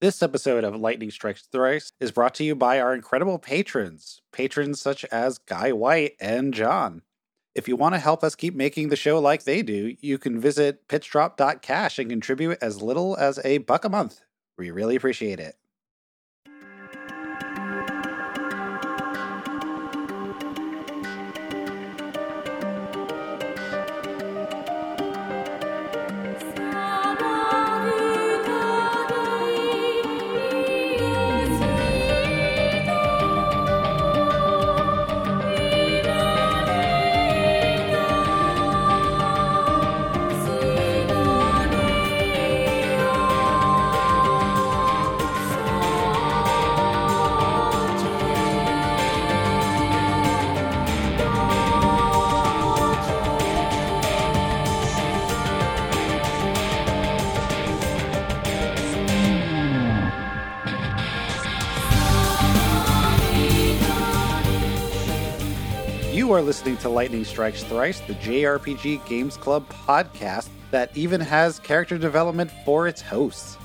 This episode of Lightning Strikes Thrice is brought to you by our incredible patrons, patrons such as Guy White and John. If you want to help us keep making the show like they do, you can visit pitchdrop.cash and contribute as little as a buck a month. We really appreciate it. Are listening to Lightning Strikes Thrice, the JRPG Games Club podcast that even has character development for its hosts.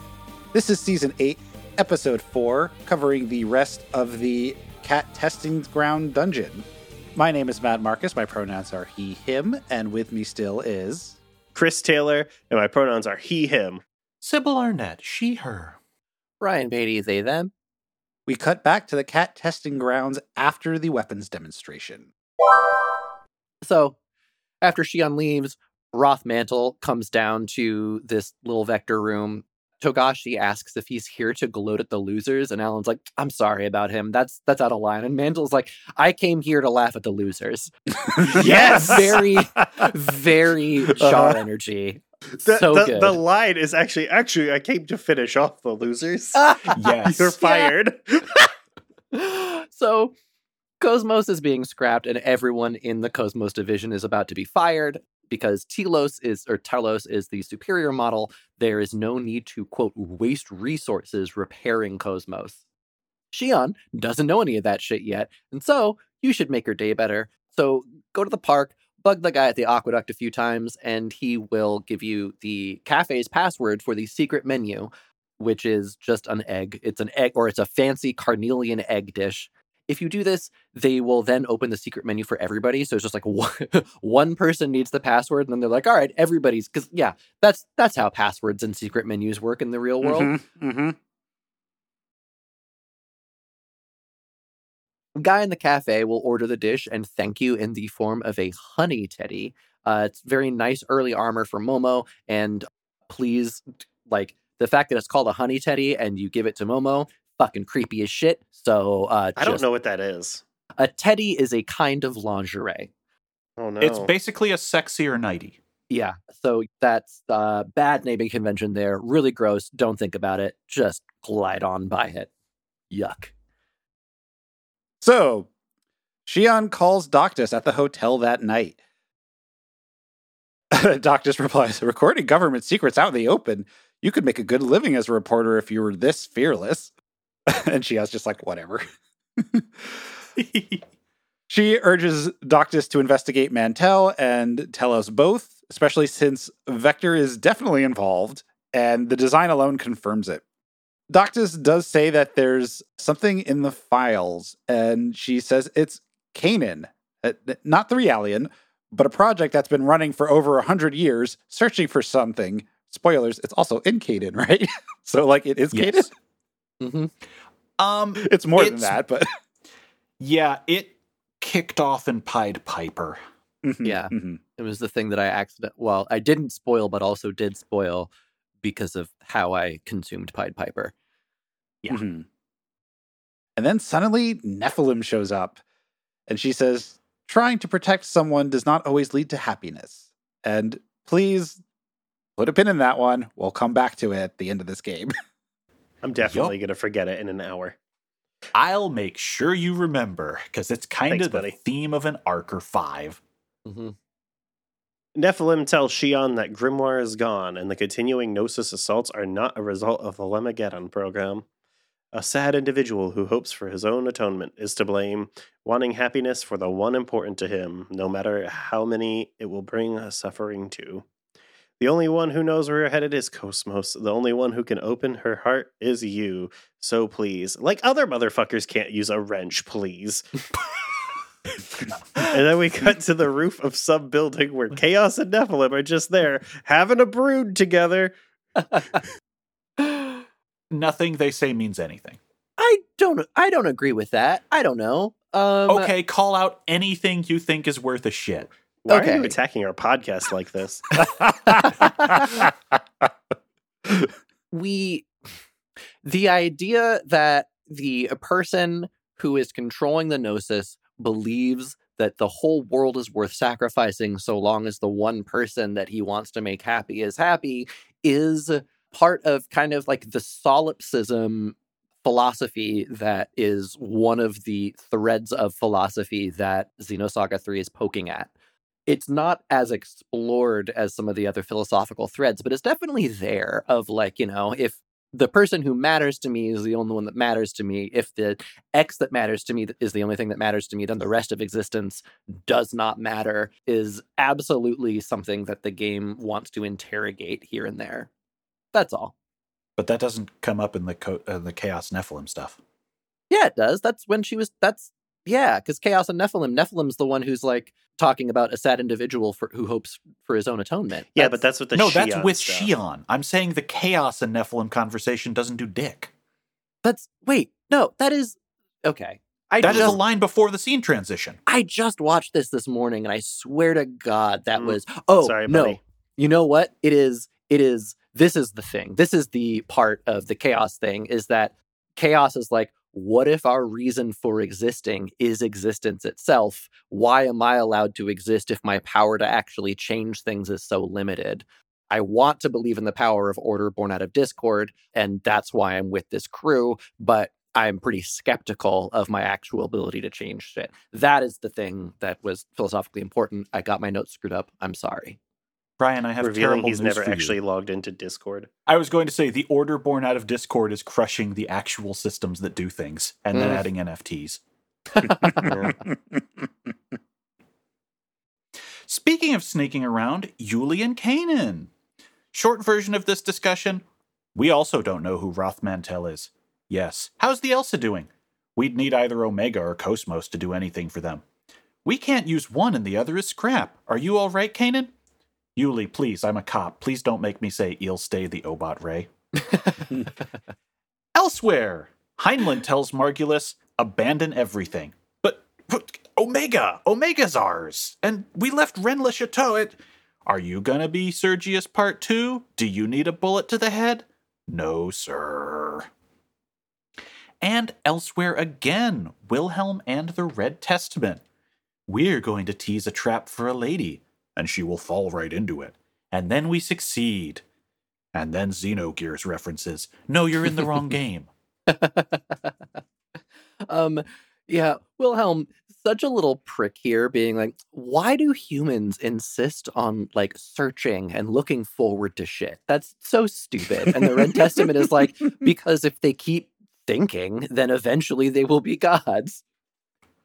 This is season 8, episode 4, covering the rest of the cat testing ground dungeon. My name is Matt Marcus, my pronouns are he, him, and with me still is. Chris Taylor, and my pronouns are he, him. Sybil Arnett, she, her. Ryan Beatty, they, them. We cut back to the cat testing grounds after the weapons demonstration. So, after Shion leaves, Roth Mantle comes down to this little vector room. Togashi asks if he's here to gloat at the losers, and Alan's like, "I'm sorry about him. That's that's out of line." And Mantle's like, "I came here to laugh at the losers." Yes! very, very uh-huh. Shaw energy. The, so the, good. the line is actually, actually, I came to finish off the losers. Yes. You're fired. so Cosmos is being scrapped, and everyone in the Cosmos division is about to be fired because Telos is or Telos is the superior model. There is no need to quote waste resources repairing Cosmos. Shion doesn't know any of that shit yet, and so you should make her day better. So go to the park, bug the guy at the aqueduct a few times, and he will give you the cafe's password for the secret menu, which is just an egg. It's an egg, or it's a fancy carnelian egg dish. If you do this, they will then open the secret menu for everybody. So it's just like one, one person needs the password, and then they're like, "All right, everybody's." Because yeah, that's that's how passwords and secret menus work in the real world. Mm-hmm, mhm. guy in the cafe will order the dish and thank you in the form of a honey teddy. Uh, it's very nice early armor for Momo, and please, like the fact that it's called a honey teddy and you give it to Momo, fucking creepy as shit. So uh, I don't know what that is. A teddy is a kind of lingerie. Oh no. It's basically a sexier nighty. Yeah, so that's uh, bad naming convention there. Really gross. Don't think about it. Just glide on by it. Yuck. So, Shion calls Doctus at the hotel that night. Doctus replies, Recording government secrets out in the open. You could make a good living as a reporter if you were this fearless. and Shion's just like, whatever. she urges Doctus to investigate Mantle and Telos both, especially since Vector is definitely involved, and the design alone confirms it. Doctus does say that there's something in the files, and she says it's Canaan, uh, not the Realian, but a project that's been running for over a hundred years, searching for something. Spoilers: it's also in Canaan, right? so, like, it is Canaan. Yes. hmm Um, It's more than that, but yeah, it kicked off in Pied Piper. Mhm, Yeah. mhm. It was the thing that I accident well, I didn't spoil, but also did spoil because of how I consumed Pied Piper. Yeah. Mhm. And then suddenly Nephilim shows up and she says, trying to protect someone does not always lead to happiness. And please put a pin in that one. We'll come back to it at the end of this game. I'm definitely gonna forget it in an hour. I'll make sure you remember because it's kind Thanks, of the buddy. theme of an Archer 5. hmm Nephilim tells Shion that Grimoire is gone, and the continuing Gnosis assaults are not a result of the Lemegeton program. A sad individual who hopes for his own atonement is to blame, wanting happiness for the one important to him, no matter how many it will bring suffering to. The only one who knows where you're headed is Cosmos. The only one who can open her heart is you. So please, like other motherfuckers can't use a wrench, please. and then we cut to the roof of some building where Chaos and Nephilim are just there having a brood together. Nothing they say means anything. I don't. I don't agree with that. I don't know. Um, Okay, call out anything you think is worth a shit. Why are you attacking our podcast like this? we the idea that the person who is controlling the gnosis believes that the whole world is worth sacrificing so long as the one person that he wants to make happy is happy is part of kind of like the solipsism philosophy that is one of the threads of philosophy that Xenosaga 3 is poking at it's not as explored as some of the other philosophical threads, but it's definitely there of like, you know, if the person who matters to me is the only one that matters to me, if the X that matters to me is the only thing that matters to me, then the rest of existence does not matter, is absolutely something that the game wants to interrogate here and there. That's all. But that doesn't come up in the co- uh, the Chaos Nephilim stuff. Yeah, it does. That's when she was. That's yeah, because Chaos and Nephilim. Nephilim's the one who's like talking about a sad individual for who hopes for his own atonement. yeah, but that's what the no, that's with stuff. Shion. I'm saying the Chaos and Nephilim conversation doesn't do dick. that's wait. No, that is okay. I That is just a line before the scene transition. I just watched this this morning, and I swear to God that Mm. was oh Sorry, no. buddy. You know what? It is. It is. This is the thing. This is the part of the chaos thing. Is that chaos is like what if our reason for existing is existence itself? Why am I allowed to exist if my power to actually change things is so limited? I want to believe in the power of order born out of discord, and that's why I'm with this crew, but I'm pretty skeptical of my actual ability to change shit. That is the thing that was philosophically important. I got my notes screwed up. I'm sorry. Brian, I have Revealing terrible he's news never for you. actually logged into Discord. I was going to say the order born out of Discord is crushing the actual systems that do things and then Mm. adding NFTs. Speaking of sneaking around, Yuli and Canaan. Short version of this discussion we also don't know who Roth Mantle is. Yes. How's the Elsa doing? We'd need either Omega or Cosmos to do anything for them. We can't use one and the other is scrap. Are you all right, Canaan? Yuli, please, I'm a cop. Please don't make me say Eel stay the Obot Ray. Elsewhere, Heinlein tells Margulis, abandon everything. But, but Omega, Omega's ours. And we left Rennes le Chateau. It, are you gonna be Sergius Part 2? Do you need a bullet to the head? No, sir. And elsewhere again, Wilhelm and the Red Testament. We're going to tease a trap for a lady, and she will fall right into it. And then we succeed. And then Xenogears references, no, you're in the wrong game. um, yeah, Wilhelm, such a little prick here, being like, why do humans insist on like searching and looking forward to shit? That's so stupid. And the Red Testament is like, because if they keep thinking, then eventually they will be gods.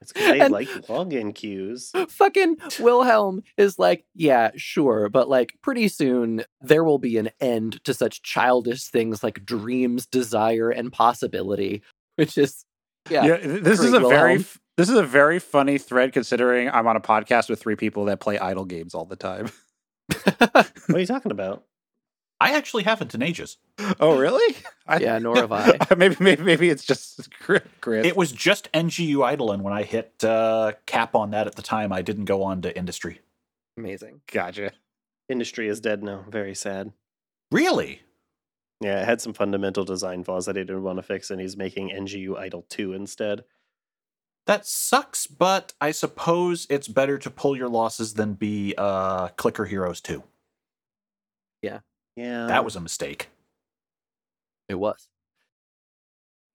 It's because they And- like login queues. Fucking Wilhelm is like, yeah, sure, but like pretty soon there will be an end to such childish things like dreams, desire, and possibility, which is, yeah. Yeah, this is a very Wilhelm. f- this is a very funny thread considering I'm on a podcast with three people that play idle games all the time. What are you talking about? I actually haven't in ages. oh, really? I, Yeah, nor have I. maybe maybe maybe it's just Chris. It was just NGU Idle, and when I hit uh, cap on that at the time, I didn't go on to industry. Amazing. Gotcha. Industry is dead now. Very sad. Really? Yeah, it had some fundamental design flaws that he didn't want to fix, and he's making NGU Idle 2 instead. That sucks, but I suppose it's better to pull your losses than be uh, Clicker Heroes 2. Yeah. That was a mistake. It was.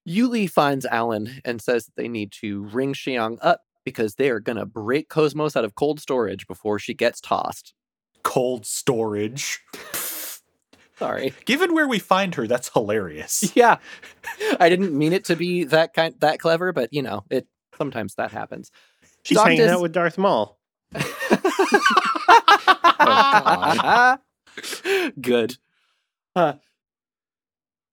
Yuli finds Alan and says that they need to ring Xiang up because they are going to break Cosmos out of cold storage before she gets tossed. Cold storage. Sorry. Given where we find her, that's hilarious. Yeah. I didn't mean it to be that kind that clever, but you know, it sometimes that happens. She's hanging Doctus- out with Darth Maul. Oh, God. Good. Uh,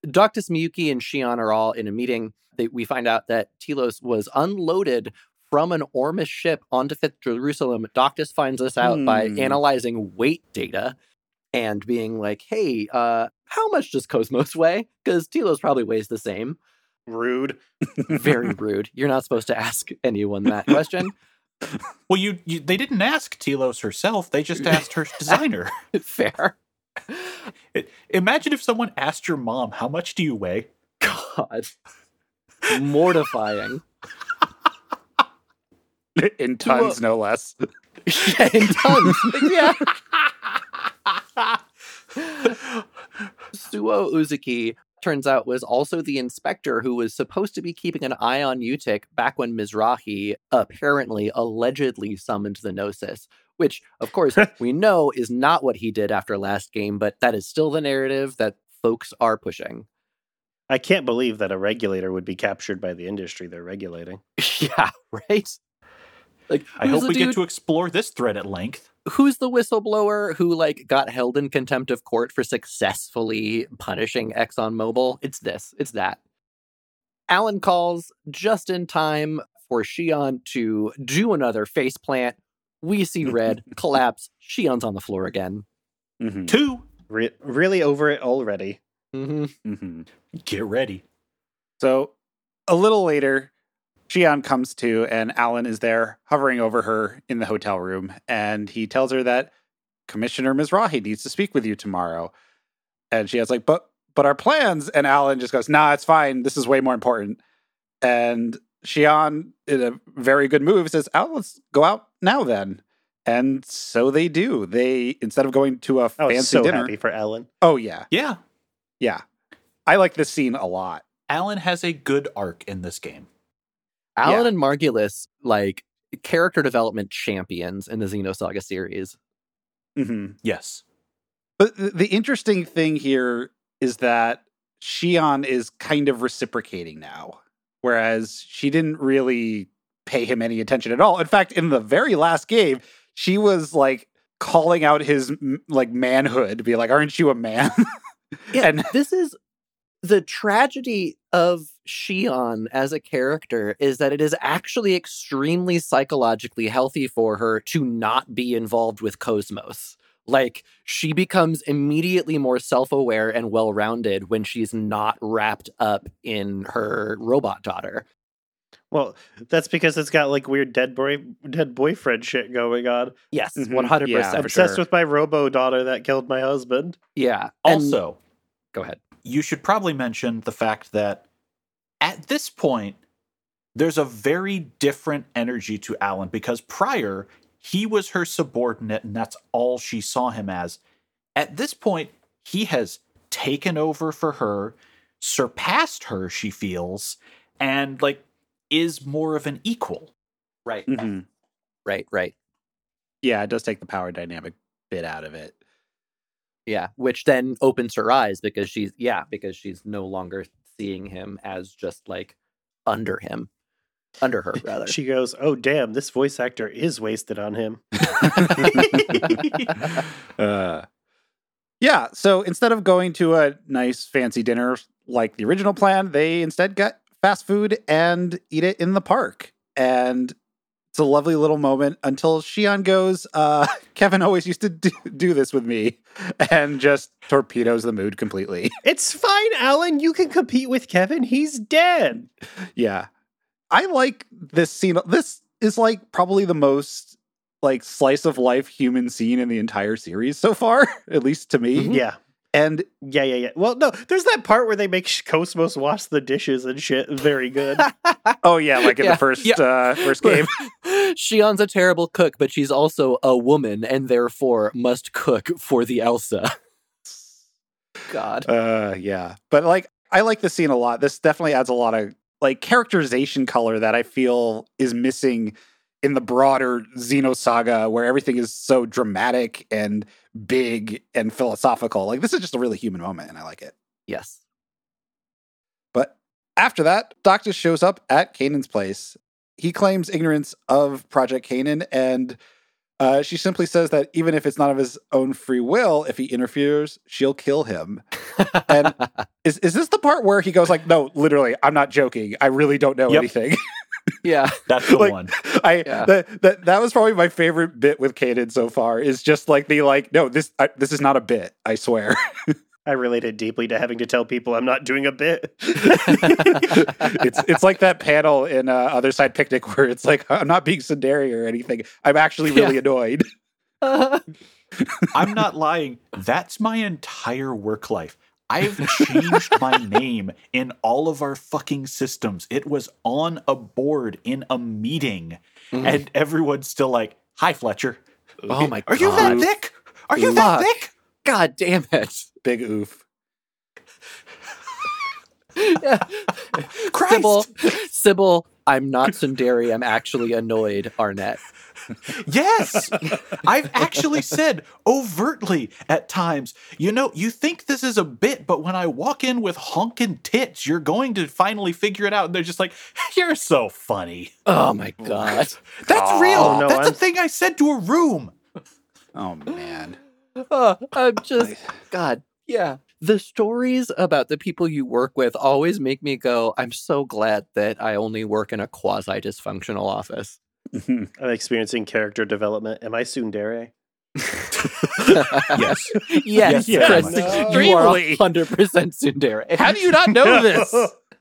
Doctus Miyuki and Shion are all in a meeting. They, we find out that Telos was unloaded from an Ormus ship onto Fifth Jerusalem. Doctus finds this out by Hmm. analyzing weight data and being like, hey, uh, how much does Cosmos weigh? Because Telos probably weighs the same. Rude. Very rude. You're not supposed to ask anyone that question. Well, you, you they didn't ask Telos herself. They just asked her designer. Fair. I- Imagine if someone asked your mom, "How much do you weigh?" God. Mortifying. In tons, no less. yeah, in tons. yeah. Suo Uzuki turns out was also the inspector who was supposed to be keeping an eye on U-TIC back when Mizrahi apparently allegedly summoned the Gnosis, which of course we know is not what he did after last game, but that is still the narrative that folks are pushing. I can't believe that a regulator would be captured by the industry they're regulating. yeah, right? Like I hope we dude- get to explore this thread at length. Who's the whistleblower who like got held in contempt of court for successfully punishing ExxonMobil? It's this. It's that. Alan calls just in time for Shion to do another face plant. We see red collapse. Shion's on the floor again. Mhm, Two, Re- really over it already. hmm mhm. get ready. So a little later, Shion comes to, and Alan is there hovering over her in the hotel room. And he tells her that Commissioner Mizrahi needs to speak with you tomorrow. And she has like, but but our plans. And Alan just goes, nah, it's fine. This is way more important. And Shion, in a very good move, says, oh, let's go out now then. And so they do. They instead of going to a I was fancy so dinner. happy for Ellen. Oh yeah, Yeah, yeah. I like this scene a lot. Alan has a good arc in this game. Alan Yeah. and Margulis, like character development champions in the Xenosaga series. Mm-hmm. Yes. But the, the interesting thing here is that Shion is kind of reciprocating now, whereas she didn't really pay him any attention at all. In fact, in the very last game, she was like calling out his like manhood, to be like, "Aren't you a man?" Yeah, and this is the tragedy of Shion as a character is that it is actually extremely psychologically healthy for her to not be involved with Cosmos. Like she becomes immediately more self-aware and well-rounded when she's not wrapped up in her robot daughter. Well, that's because it's got like weird dead boy, dead boyfriend shit going on. Yes, Mhm. one hundred Yeah, percent. Obsessed sure. with my robo daughter that killed my husband. Yeah. and- Also, go ahead. you should probably mention the fact that at this point, there's a very different energy to Alan because prior, he was her subordinate and that's all she saw him as. At this point, he has taken over for her, surpassed her, she feels, and like is more of an equal. Right. Mhm. Right. Right. yeah, it does take the power dynamic bit out of it. Yeah, which then opens her eyes because she's yeah, because she's no longer seeing him as just like under him. Under her rather. She goes, "Oh damn, this voice actor is wasted on him." uh, yeah, so instead of going to a nice fancy dinner like the original plan, they instead got fast food and eat it in the park. And it's a lovely little moment until Shion goes, uh, Kevin always used to do, do this with me and just torpedoes the mood completely. It's fine, Alan. You can compete with Kevin. He's dead. yeah. I like this scene. This is like probably the most like slice of life human scene in the entire series so far, at least to me. Mhm. Yeah. And Yeah, yeah, yeah. Well, no, there's that part where they make Cosmos wash the dishes and shit. Very good. Oh yeah, like in Yeah, the first yeah. uh first game. Shion's a terrible cook, but she's also a woman and therefore must cook for the Elsa. God. Uh yeah. But like I like the scene a lot. This definitely adds a lot of like characterization color that I feel is missing in the broader Xenosaga where everything is so dramatic and big and philosophical. Like this is just a really human moment and I like it. Yes. But after that, Doctus shows up at Canaan's place. He claims ignorance of Project Canaan and Uh, she simply says that even if it's not of his own free will, if he interferes, she'll kill him. And is is this the part where he goes like, "No, literally, I'm not joking. I really don't know Yep. anything." yeah. That's the Like- one. I Yeah. that, that that was probably my favorite bit with Kaden so far. Is just like the like, no, this I, this is not a bit. I swear. I related deeply to having to tell people I'm not doing a bit. it's it's like that panel in uh, Other Side Picnic where it's like, I'm not being tsundere or anything. I'm actually really annoyed. I'm not lying. That's my entire work life. I've changed my name in all of our fucking systems. It was on a board in a meeting, Mm. and everyone's still like, "Hi, Fletcher. oh my god. Are god. you that thick? Are you that Fuck. thick?" God damn it. Big oof. Christ! Sybil, Sybil, I'm not tsundere. I'm actually annoyed, Arnett. Yes, I've actually said overtly at times, you know, you think this is a bit, but when I walk in with honking tits, you're going to finally figure it out. And they're just like, you're so funny. Oh my god. That's real. Oh, no, That's I'm- a thing I said to a room. Oh man. Oh, I'm just God. Yeah. The stories about the people you work with always make me go, I'm so glad that I only work in a quasi dysfunctional office. Mm-hmm. I'm experiencing character development. Am I tsundere? Yes. yes, Yes, Chris, no. you are 100% tsundere. How do you not know this?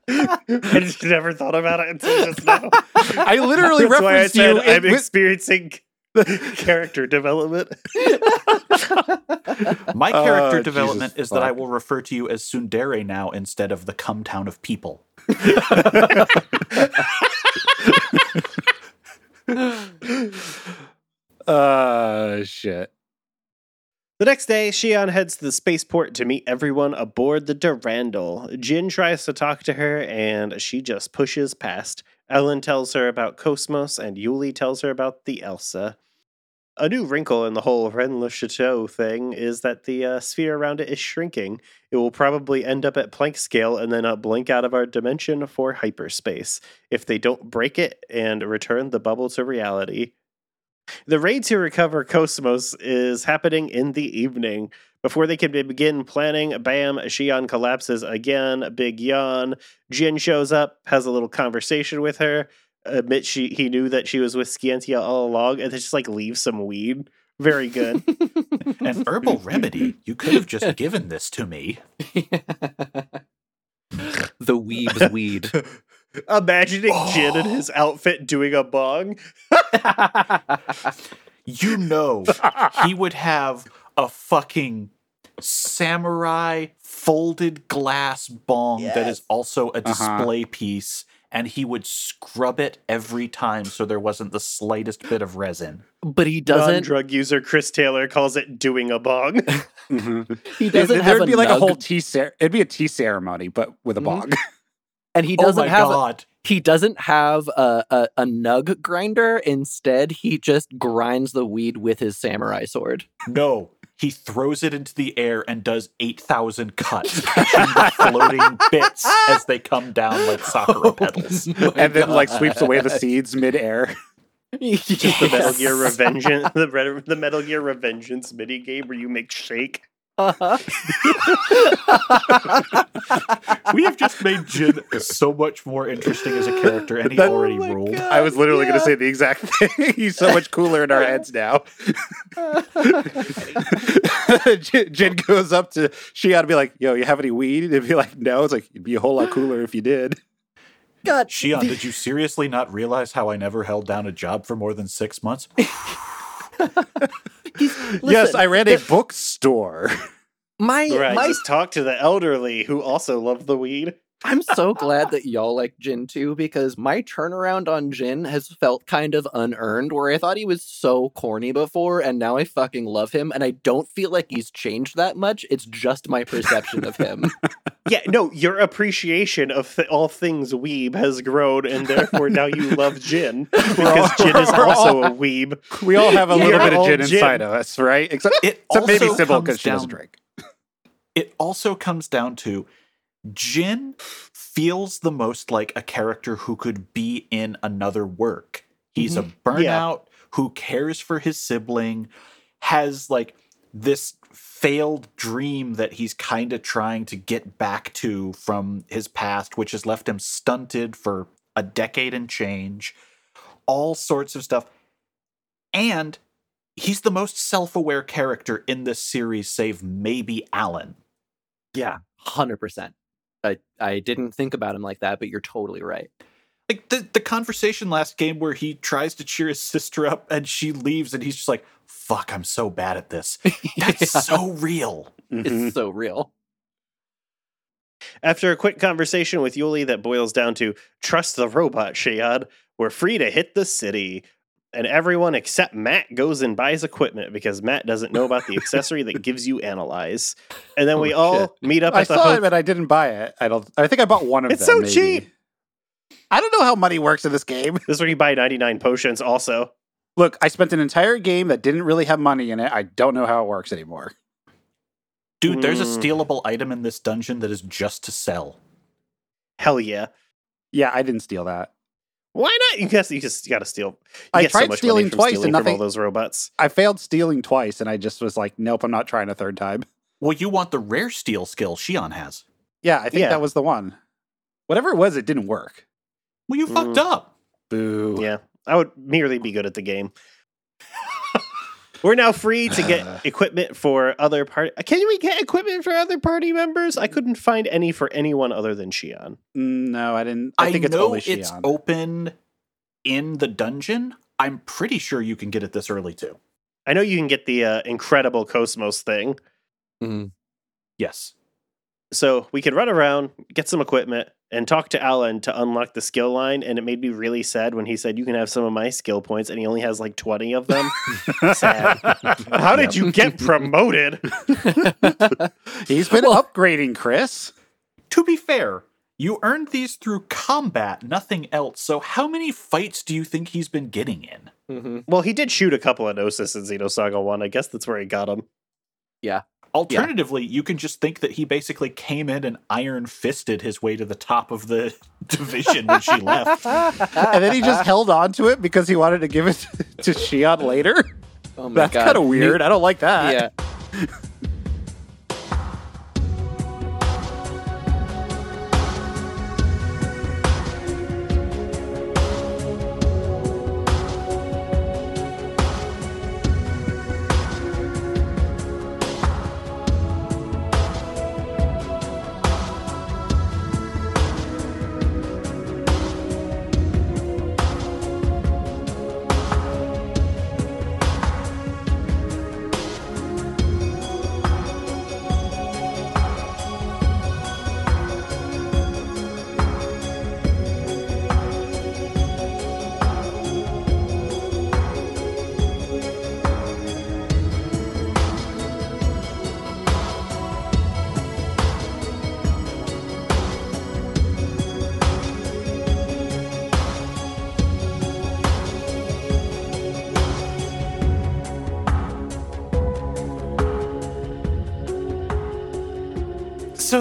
I just never thought about it until just now. I literally That's why I referenced said you. I'm in- with- experiencing character development. My character oh, Jesus development is that I will refer to you as tsundere now instead of the come town of people. Uh shit. The next day, Shion heads to the spaceport to meet everyone aboard the Durandal. Jin tries to talk to her, and she just pushes past. Ellen tells her about Cosmos, and Yuli tells her about the Elsa. A new wrinkle in the whole Rennes le Chateau thing is that the uh, sphere around it is shrinking. It will probably end up at Planck scale and then uh, blink out of our dimension for hyperspace if they don't break it and return the bubble to reality. The raid to recover Cosmos is happening in the evening. Before they can begin planning, bam, Shion collapses again. Big yawn. Jin shows up, has a little conversation with her, admits she he knew that she was with Scientia all along, and then just like leave some weed. Very good. An herbal remedy. You could have just given this to me. the weeb's weed. Imagining Jin in his outfit doing a bong. You know, he would have a fucking samurai folded glass bong that is also a Uh-huh. display piece, and he would scrub it every time so there wasn't the slightest bit of resin. But he doesn't drug user Chris Taylor calls it doing a bong. he doesn't There have would a be like a whole tea cer- it'd be a tea ceremony, but with a Mhm. bong. and he Oh doesn't my have god. he doesn't have a, a, a nug grinder. Instead, he just grinds the weed with his samurai sword. No. He throws it into the air and does 8,000 cuts, catching the floating bits as they come down like Sakura oh petals. and then like sweeps away the seeds midair. Just the Metal Gear Revengeance, the, the Metal Gear Revengeance mini game where you make shake. Uh-huh. We have just made Jin so much more interesting as a character, and he That- already Oh ruled. God. I was literally going to say the exact thing. He's so much cooler in our heads now. Jin, Jin goes up to she ought to be like, "Yo, you have any weed?" And be like, "No." It's like it'd be a whole lot cooler if you did. God, Shion, the- did you seriously not realize how I never held down a job for more than six months? he's- yes, I ran a bookstore. my Right, my just talk to the elderly who also love the weed. I'm so glad that y'all like Jin too, because my turnaround on Jin has felt kind of unearned, where I thought he was so corny before, and now I fucking love him, and I don't feel like he's changed that much. It's just my perception of him. Yeah, no, your appreciation of th- all things weeb has grown, and therefore now you love Jin because Jin is we're also a weeb. We all have a You're little bit of all gin Jin. inside of us, right? Except, It except maybe also Sybil because she doesn't drink. It also comes down to Jin feels the most like a character who could be in another work. He's a mm-hmm. burnout who cares for his sibling, has like this failed dream that he's kind of trying to get back to from his past, which has left him stunted for a decade and change, all sorts of stuff. And he's the most self aware character in this series, save maybe Alan. Yeah, hundred percent. I I didn't think about him like that, but you're totally right. Like the, the conversation last game where he tries to cheer his sister up and she leaves and he's just like, fuck, I'm so bad at this. That's Yeah, so real. Mhm. it's so real. After a quick conversation with Yuli that boils down to trust the robot, Shayad, we're free to hit the city. And everyone except Matt goes and buys equipment because Matt doesn't know about the accessory that gives you analyze. And then we Oh, all shit. meet up I at the saw ho- it, but I didn't buy it. I don't. I think I bought one of It's them. It's so maybe. cheap. I don't know how money works in this game. This is where you buy 99 potions also. Look, I spent an entire game that didn't really have money in it. I don't know how it works anymore. Dude, there's a Mm. stealable item in this dungeon that is just to sell. Hell yeah. Yeah, I didn't steal that. Why not? You guess you just got to steal. You I get so tried much stealing money from twice stealing and from all nothing- those robots. I failed stealing twice, and I just was like, nope, I'm not trying a third time. Well, you want the rare steal skill Shion has. Yeah, I think Yeah. that was the one. Whatever it was, it didn't work. Well, you fucked mm. up. Boo. Yeah, I would merely be good at the game. We're now free to get equipment for other party. Can we get equipment for other party members? I couldn't find any for anyone other than Shion. Mm, No, I didn't. I, I, think it's know only it's open in the dungeon. I'm pretty sure you can get it this early too. I know you can get the uh, incredible Cosmos thing, Mhm. Yes. so we can run around, get some equipment, and talk to Alan to unlock the skill line. And it made me really sad when he said, "You can have some of my skill points," and he only has like twenty of them. sad. How did you get promoted? He's been upgrading, Chris. To be fair, you earned these through combat, nothing else. So how many fights do you think he's been getting in? Mhm. Well, he did shoot a couple of Gnosis in Xenosaga 1. I guess that's where he got him. Alternatively, you can just think that he basically came in and iron fisted his way to the top of the division when she left. And then he just held on to it because he wanted to give it to Shion later. Oh my That's kind of weird. I don't like that. Yeah.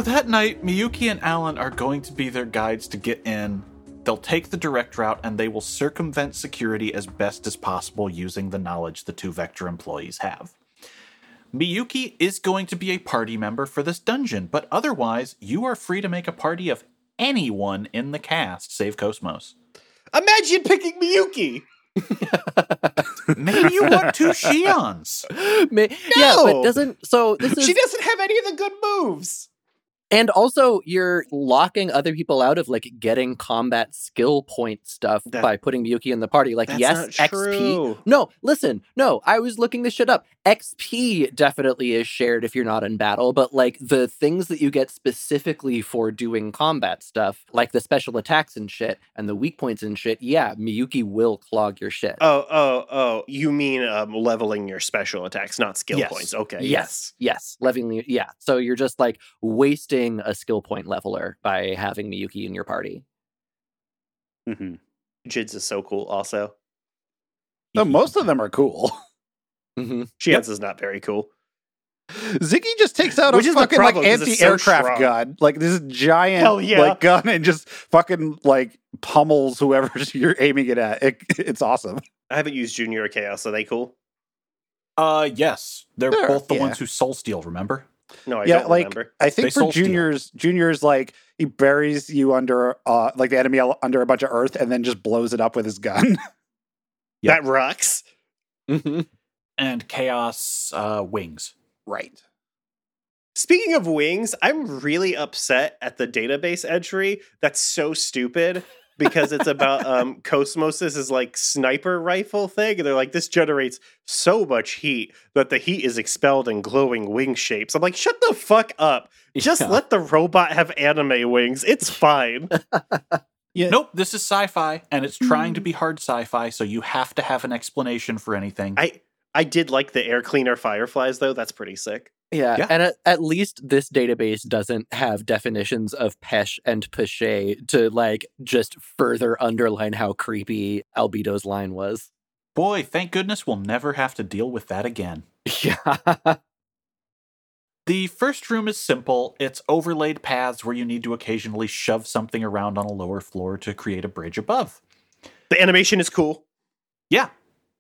So that night, Miyuki and Alan are going to be their guides to get in. They'll take the direct route and they will circumvent security as best as possible using the knowledge the two Vector employees have. Miyuki is going to be a party member for this dungeon, but otherwise, you are free to make a party of anyone in the cast, save Cosmos. Imagine picking Miyuki! Maybe you want two Shions. Ma- Yeah, but doesn't so this is She doesn't have any of the good moves. And also you're locking other people out of like getting combat skill point stuff That- by putting Miyuki in the party. Like yes, XP. No, listen, no, I was looking this shit up. XP definitely is shared if you're not in battle, but like the things that you get specifically for doing combat stuff, like the special attacks and shit and the weak points and shit, yeah, Miyuki will clog your shit. Oh, oh, oh. You mean um, leveling your special attacks, not skill Yes. points. Okay. Yes, yes, leveling. Yeah, so you're just like wasting a skill point leveler by having Miyuki in your party. Mhm. Jids is so cool also. No, most of them are cool. hmm Shion's is not very cool. Ziggy just takes out Which a is the fucking problem, like 'cause it's so anti-aircraft strong. gun, like this giant Hell yeah. like gun, and just fucking like pummels whoever you're aiming it at. It, it's awesome. I haven't used Junior or Chaos. Are they cool? Uh, yes, they're Sure, both the yeah. ones who soul steal. Remember? No, I yeah, don't like remember. I They think for soul steal. juniors, juniors like he buries you under uh like the enemy under a bunch of earth and then just blows it up with his gun. Yeah. That rocks. Mhm. And chaos uh, wings. right. Speaking of wings, I'm really upset at the database entry. That's so stupid because it's about um Cosmos's like sniper rifle thing. And they're like, this generates so much heat that the heat is expelled in glowing wing shapes. I'm like, shut the fuck up. Just Yeah. let the robot have anime wings. It's fine. Yeah. Nope, this is sci-fi, and it's trying to be hard sci-fi, so you have to have an explanation for anything. I I did like the air cleaner fireflies though. That's pretty sick. Yeah, Yeah. and at, at least this database doesn't have definitions of pesh and pache to like just further underline how creepy Albedo's line was. Boy, thank goodness we'll never have to deal with that again. Yeah. The first room is simple. It's overlaid paths where you need to occasionally shove something around on a lower floor to create a bridge above. The animation is cool. Yeah,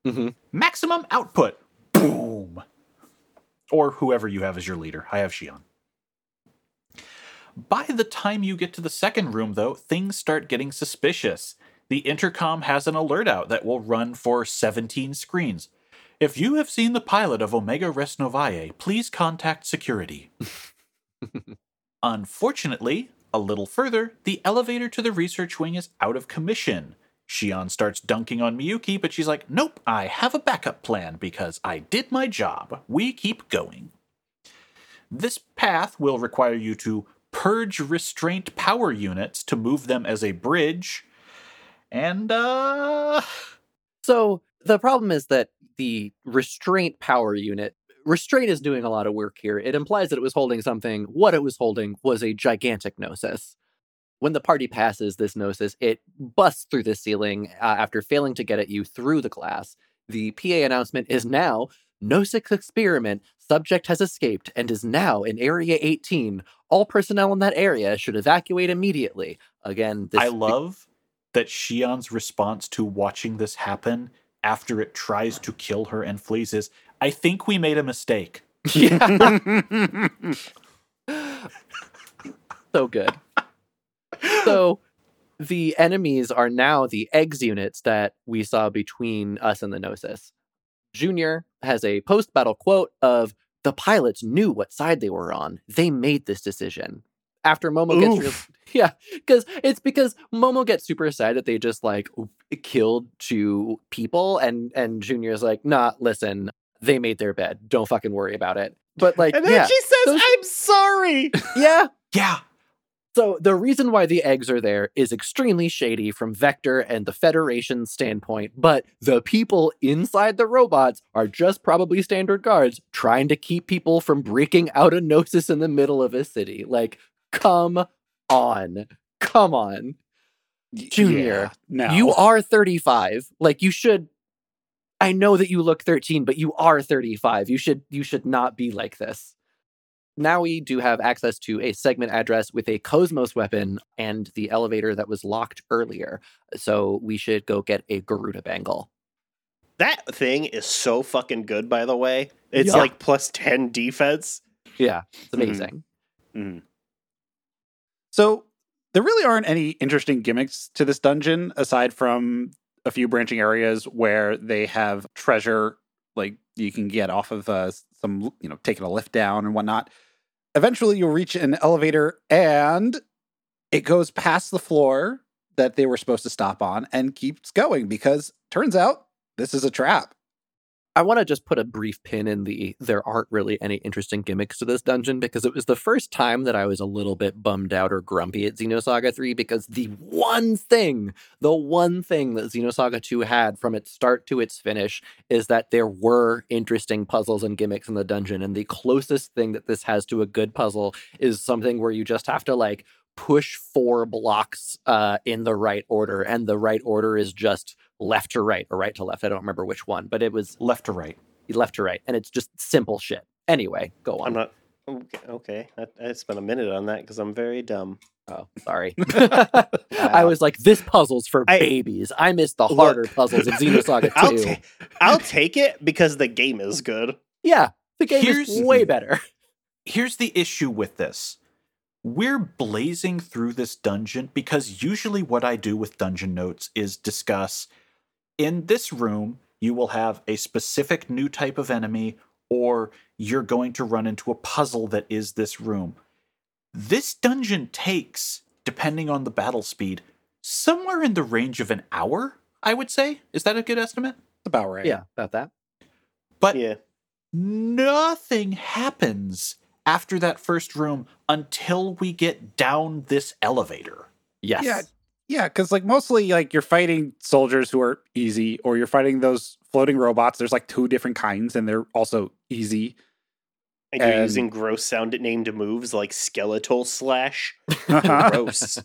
hmm maximum output. Boom. Or whoever you have as your leader. I have Shion. By the time you get to the second room, though, things start getting suspicious. The intercom has an alert out that will run for 17 screens. If you have seen the pilot of Omega Res Novae, please contact security. Unfortunately, a little further, the elevator to the research wing is out of commission. Shion starts dunking on Miyuki, but she's like, Nope, I have a backup plan because I did my job. We keep going. This path will require you to purge restraint power units to move them as a bridge. And, uh. So the problem is that the restraint power unit restraint is doing a lot of work here. It implies that it was holding something. What it was holding was a gigantic gnosis. When the party passes this gnosis, it busts through the ceiling uh, after failing to get at you through the glass. The PA announcement is now Gnosis experiment. Subject has escaped and is now in Area 18. All personnel in that area should evacuate immediately. Again, this I love that Shion's response to watching this happen after it tries to kill her and flees is, I think we made a mistake. yeah, so good. So the enemies are now the eggs units that we saw between us and the Gnosis. Junior has a post battle quote of the pilots knew what side they were on. They made this decision. After Momo gets real, yeah, because it's because Momo gets super sad that they just like killed two people, and and Junior's like, nah, listen, they made their bed. Don't fucking worry about it. But like, And then yeah, she says, those- I'm sorry. yeah, Yeah. So the reason why the eggs are there is extremely shady from Vector and the Federation's standpoint, but the people inside the robots are just probably standard guards trying to keep people from breaking out a gnosis in the middle of a city. Like, come on. Come on. Junior, Yeah, no. You are 35. Like you should I know that you look 13, but you are 35. You should you should not be like this. Now we do have access to a segment address with a Cosmos weapon and the elevator that was locked earlier. So we should go get a Garuda bangle. That thing is so fucking good, by the way. It's Yeah. like plus 10 defense. Yeah, it's Mhm. amazing. So there really aren't any interesting gimmicks to this dungeon aside from a few branching areas where they have treasure like you can get off of uh, some you know taking a lift down and whatnot. Eventually you'll reach an elevator and it goes past the floor that they were supposed to stop on and keeps going because turns out this is a trap. I want to just put a brief pin in the there aren't really any interesting gimmicks to this dungeon because it was the first time that I was a little bit bummed out or grumpy at Xenosaga 3 because the one thing, the one thing that Xenosaga 2 had from its start to its finish is that there were interesting puzzles and gimmicks in the dungeon. And the closest thing that this has to a good puzzle is something where you just have to like push four blocks uh, in the right order. And the right order is just left to right or right to left. I don't remember which one, but it was Left to right. left to right. And it's just simple shit. Anyway, go on. I'm not. Okay. okay. I, I spent a minute on that because I'm very dumb. Oh, sorry. I was like, this puzzle's for I- babies. I missed the Look. harder puzzles of Xenosaga 2. I'll, ta- I'll take it because the game is good. yeah, the game Here's- is way better. Here's the issue with this. We're blazing through this dungeon because usually what I do with dungeon notes is discuss in this room, you will have a specific new type of enemy, or you're going to run into a puzzle that is this room. This dungeon takes, depending on the battle speed, somewhere in the range of an hour, I would say. Is that a good estimate? about right. Yeah, about that. But Yeah. nothing happens after that first room until we get down this elevator. Yes. Yeah. Yeah, because like mostly like you're fighting soldiers who are easy, or you're fighting those floating robots. There's like two different kinds, and they're also easy. And you're using gross sound named moves like skeletal slash. Gross.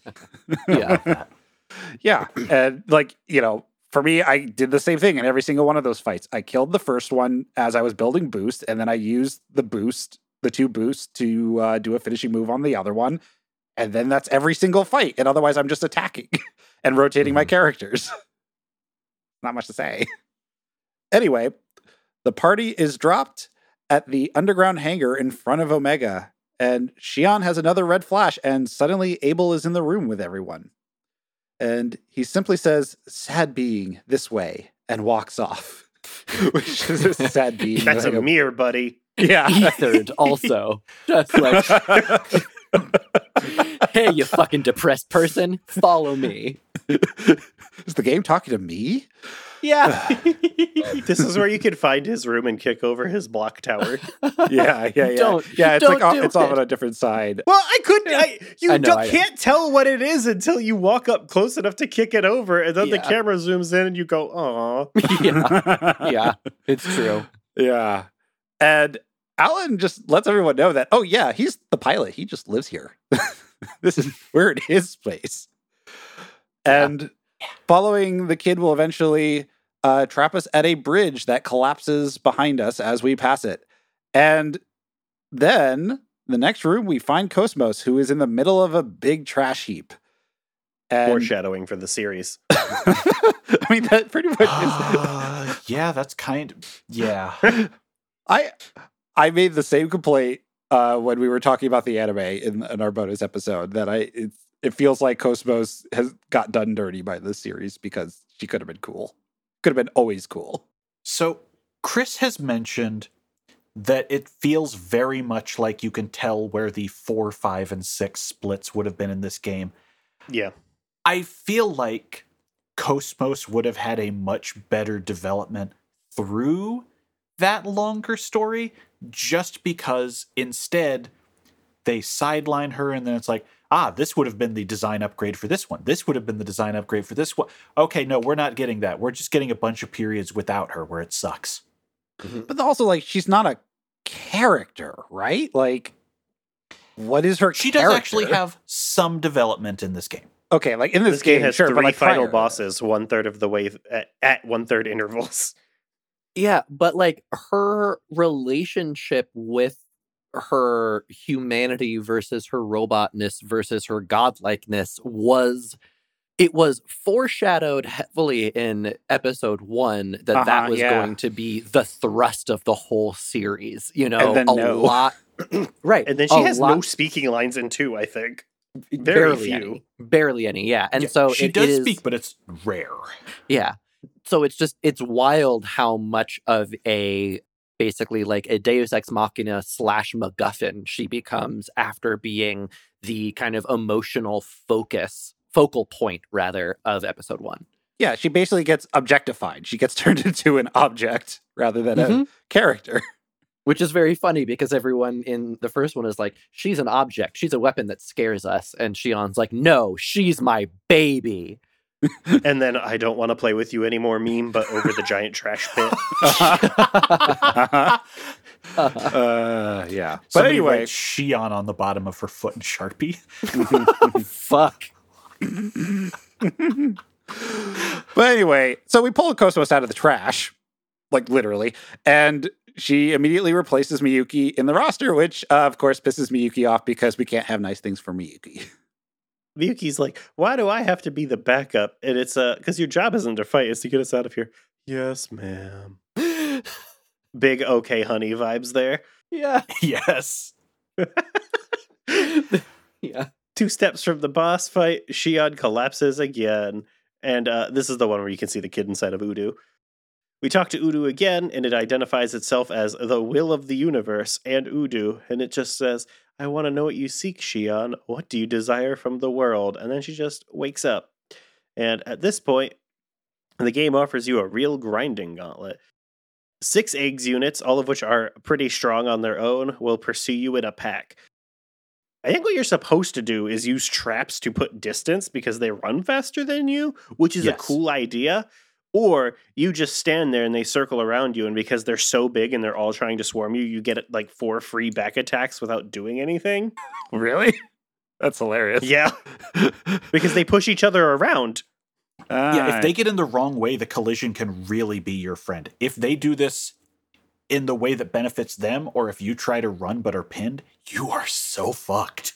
Yeah. yeah, and like you know, for me, I did the same thing in every single one of those fights. I killed the first one as I was building boost, and then I used the boost, the two boosts, to uh, do a finishing move on the other one, and then that's every single fight. And otherwise, I'm just attacking and rotating my Mhm. characters. Not much to say. Anyway, the party is dropped at the underground hangar in front of Omega, and Shion has another red flash, and suddenly Abel is in the room with everyone. And he simply says, Sad being this way, and walks off. Which is a sad being. That's a like mirror, buddy. Yeah. Ethered also. Just like, hey, you fucking depressed person, follow me. is the game talking to me? Yeah. this is where you can find his room and kick over his block tower. Yeah, yeah, yeah. Don't- yeah, it's don't like off, do it's off it. on a different side. Well, I couldn't. I, you I know, don't, I can't tell what it is until you walk up close enough to kick it over, and then the camera zooms in, and you go, "Aw." yeah. Yeah. It's true. Yeah. And Alan just lets everyone know that, oh, yeah, he's the pilot. He just lives here. this is we're at his place. And following the kid will eventually uh, trap us at a bridge that collapses behind us as we pass it. And then the next room, we find Cosmos, who is in the middle of a big trash heap. And Foreshadowing for the series. I mean, that pretty much is. Uh, yeah, that's kind of yeah. I I made the same complaint uh, when we were talking about the anime in, in our bonus episode that I it, it feels like Cosmos has got done dirty by this series because she could have been cool, could have been always cool. So Chris has mentioned that it feels very much like you can tell where the four, five, and six splits would have been in this game. Yeah. I feel like Cosmos would have had a much better development through that longer story just because instead they sideline her and then it's like, ah, this would have been the design upgrade for this one. This would have been the design upgrade for this one. Okay, no, we're not getting that. We're just getting a bunch of periods without her where it sucks. But also, like, she's not a character, right? Like, what is her? She does actually have some development in this game. okay, like in this, This game has sure, three but like final prior- bosses, one third of the way th- at, at one third intervals. Yeah, but like her relationship with her humanity versus her robotness versus her godlikeness was it was foreshadowed heavily in episode 1 that that Uh-huh, was yeah. going to be the thrust of the whole series, you know, then a no. lot right. And then she has lot- no speaking lines in two, I think. Very barely few. any. Barely any, yeah. And Yeah, so she it does is- speak, but it's rare. Yeah. So it's just it's wild how much of a basically like a Deus Ex Machina slash MacGuffin she becomes after being the kind of emotional focus focal point rather of episode one. Yeah, she basically gets objectified. She gets turned into an object rather than a Mhm. character. Which is very funny because everyone in the first one is like, she's an object, she's a weapon that scares us. And Shion's like, no, she's my baby. And then I don't want to play with you anymore meme, but over the giant trash pit. uh, yeah. But Somebody anyway, writes Shion on the bottom of her foot in Sharpie. Fuck. but anyway, so we pull Cosmos out of the trash, like literally, and she immediately replaces Miyuki in the roster, which uh, of course pisses Miyuki off because we can't have nice things for Miyuki. Miyuki's like, why do I have to be the backup? And it's uh because your job isn't to fight, it's to get us out of here. Yes, ma'am. Big okay honey vibes there. yeah. yes. yeah. Two steps from the boss fight, Shion collapses again. And uh, this is the one where you can see the kid inside of U-DO. We talk to U-DO again, and it identifies itself as the will of the universe and U-DO. And it just says, I want to know what you seek, Shion. What do you desire from the world? And then she just wakes up. And at this point, the game offers you a real grinding gauntlet. Six eggs units, all of which are pretty strong on their own, will pursue you in a pack. I think what you're supposed to do is use traps to put distance because they run faster than you, which is Yes. a cool idea. Or you just stand there and they circle around you, and because they're so big and they're all trying to swarm you, you get like four free back attacks without doing anything. Really? That's hilarious. Yeah, because they push each other around. Yeah, if they get in the wrong way, the collision can really be your friend. If they do this in the way that benefits them, or if you try to run but are pinned, you are so fucked.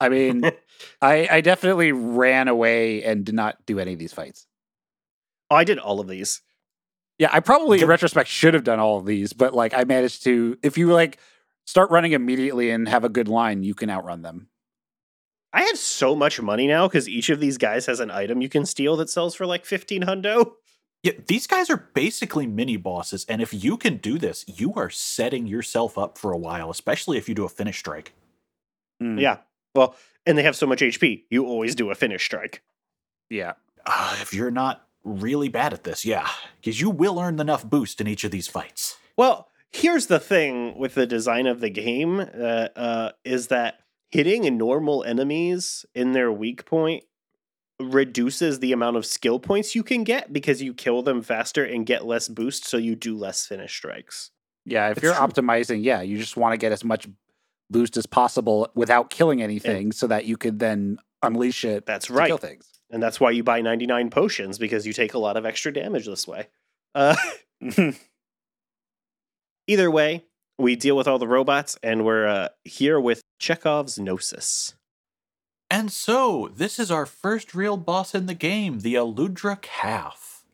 I mean, I, I definitely ran away and did not do any of these fights. Oh, I did all of these. Yeah, I probably in retrospect should have done all of these, but like I managed to. If you like start running immediately and have a good line, you can outrun them. I have so much money now because each of these guys has an item you can steal that sells for like 15 hundo. Yeah, these guys are basically mini bosses, and if you can do this, you are setting yourself up for a while, especially if you do a finish strike. Mm, Yeah. Well, and they have so much HP. You always do a finish strike. yeah. Uh, if you're not really bad at this, yeah, because you will earn enough boost in each of these fights. Well, here's the thing with the design of the game uh, uh, is that hitting normal enemies in their weak point reduces the amount of skill points you can get because you kill them faster and get less boost, so you do less finish strikes. Yeah, if It's you're true. optimizing, yeah, you just want to get as much boost as possible without killing anything, so that you could then unleash it. That's to right. kill things. And that's why you buy 99 potions because you take a lot of extra damage this way. Uh, either way, we deal with all the robots and we're uh, here with Chekhov's Gnosis. And so, this is our first real boss in the game, the Aludra Calf.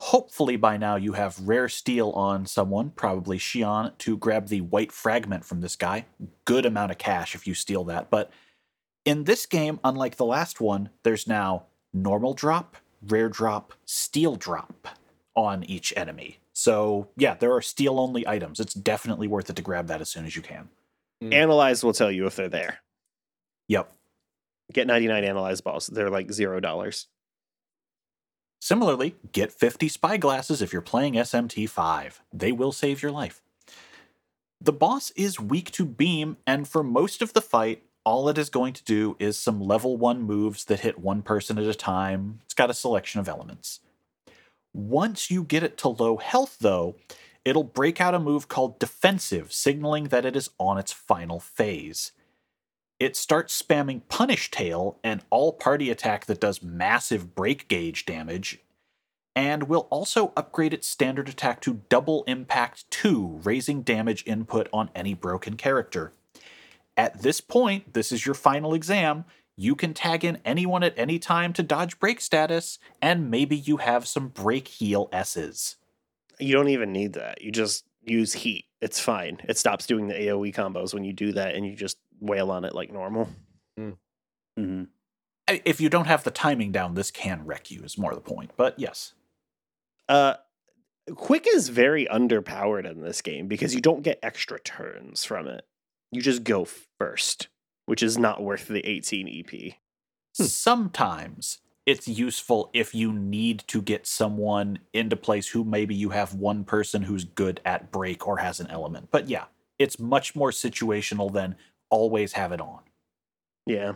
Hopefully, by now, you have rare steal on someone, probably Shion, to grab the white fragment from this guy. Good amount of cash if you steal that. But in this game, unlike the last one, there's now normal drop, rare drop, steal drop on each enemy. So, yeah, there are steal only items. It's definitely worth it to grab that as soon as you can. Mm. Analyze will tell you if they're there. Yep. Get 99 analyze balls. They're like zero dollars. Similarly, get 50 spy glasses if you're playing SMT 5. They will save your life. The boss is weak to beam, and for most of the fight, all it is going to do is some level 1 moves that hit one person at a time. It's got a selection of elements. Once you get it to low health, though, it'll break out a move called Defensive, signaling that it is on its final phase it starts spamming Punish Tail, an all party attack that does massive break gauge damage, and will also upgrade its standard attack to Double Impact 2, raising damage input on any broken character. At this point, this is your final exam. You can tag in anyone at any time to dodge break status, and maybe you have some break heal S's. You don't even need that. You just use heat. It's fine. It stops doing the AoE combos when you do that and you just wail on it like normal. Mhm. If you don't have the timing down, this can wreck you, is more the point. But yes. Uh Quick is very underpowered in this game because you don't get extra turns from it. You just go first, which is not worth the 18 EP. sometimes it's useful if you need to get someone into place who maybe you have one person who's good at break or has an element. But yeah, it's much more situational than always have it on. Yeah.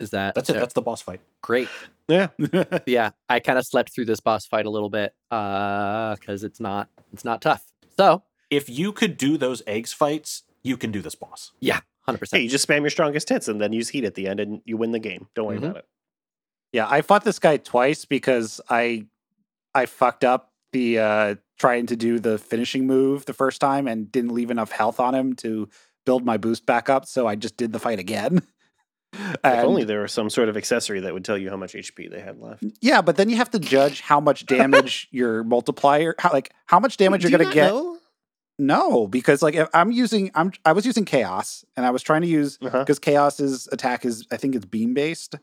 Is that That's it. uh, That's the boss fight. great? Yeah. yeah, I kind of slept through this boss fight a little bit uh because it's not it's not tough. So If you could do those eggs fights, you can do this boss. yeah, hundred percent. Hey, you just spam your strongest hits and then use heat at the end and you win the game. Don't worry Mhm. about it. Yeah, I fought this guy twice because I I fucked up the uh trying to do the finishing move the first time and didn't leave enough health on him to build my boost back up, so I just did the fight again. If only there was some sort of accessory that would tell you how much HP they had left. yeah, but then you have to judge how much damage your multiplier, how, like how much damage Do you're you going to get. know? No, because like if I'm using, I'm I was using chaos, and I was trying to use Uh-huh. because chaos's attack is I think it's beam based.